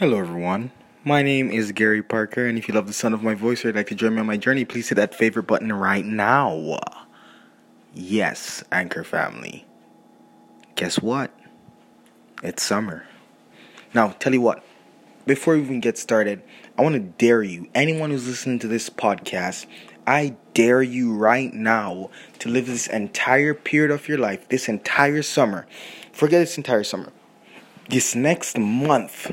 Hello, everyone. My name is Gary Parker, and if you love the sound of my voice or would like to join me on my journey, please hit that favorite button right now. Yes, Anchor family. Guess what? It's summer. Now, tell you what, before we even get started, I want to dare you, anyone who's listening to this podcast, I dare you right now to live this entire period of your life, this entire summer. Forget this entire summer. This next month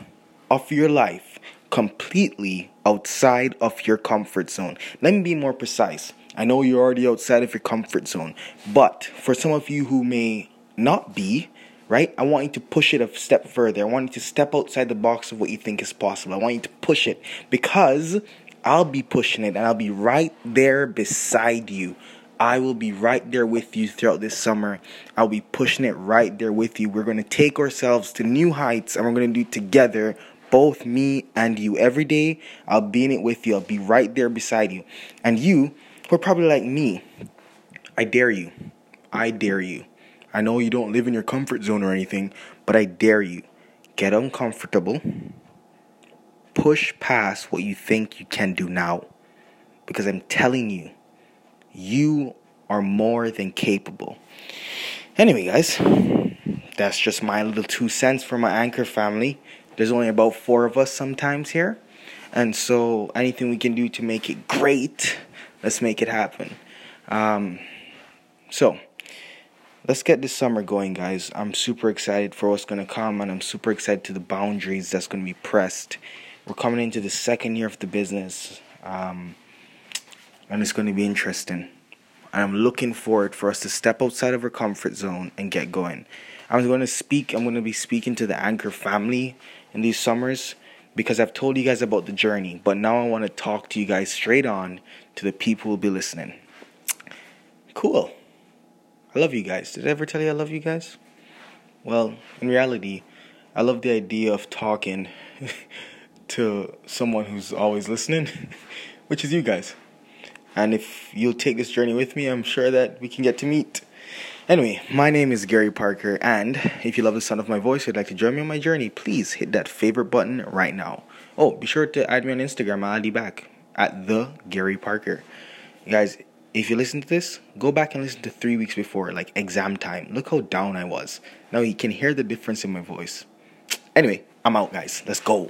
of your life completely outside of your comfort zone. Let me be more precise. I know you're already outside of your comfort zone, but for some of you who may not be, right? I want you to push it a step further. I want you to step outside the box of what you think is possible. I want you to push it because I'll be pushing it and I'll be right there beside you. I will be right there with you throughout this summer. I'll be pushing it right there with you. We're going to take ourselves to new heights and we're going to do it together both me and you. Every day, I'll be in it with you. I'll be right there beside you. And you, who are probably like me, I dare you. I dare you. I know you don't live in your comfort zone or anything, but I dare you. Get uncomfortable. Push past what you think you can do now. Because I'm telling you, you are more than capable. Anyway, guys, that's just my little two cents for my anchor family. There's only about four of us sometimes here. And so anything we can do to make it great, let's make it happen. Um, so let's get this summer going, guys. I'm super excited for what's going to come, and I'm super excited to the boundaries that's going to be pressed. We're coming into the second year of the business, um, and it's going to be interesting. I'm looking forward for us to step outside of our comfort zone and get going. I'm going to speak. I'm going to be speaking to the Anchor family in these summers because I've told you guys about the journey, but now I want to talk to you guys straight on to the people who will be listening. Cool. I love you guys. Did I ever tell you I love you guys? Well, in reality, I love the idea of talking to someone who's always listening, which is you guys. And if you'll take this journey with me, I'm sure that we can get to meet. Anyway, my name is Gary Parker, and if you love the sound of my voice, you'd like to join me on my journey, please hit that favorite button right now. Oh, be sure to add me on Instagram. I'll you back at the Gary Parker. guys, if you listen to this, go back and listen to three weeks before, like exam time. Look how down I was. Now you can hear the difference in my voice. Anyway, I'm out, guys. Let's go.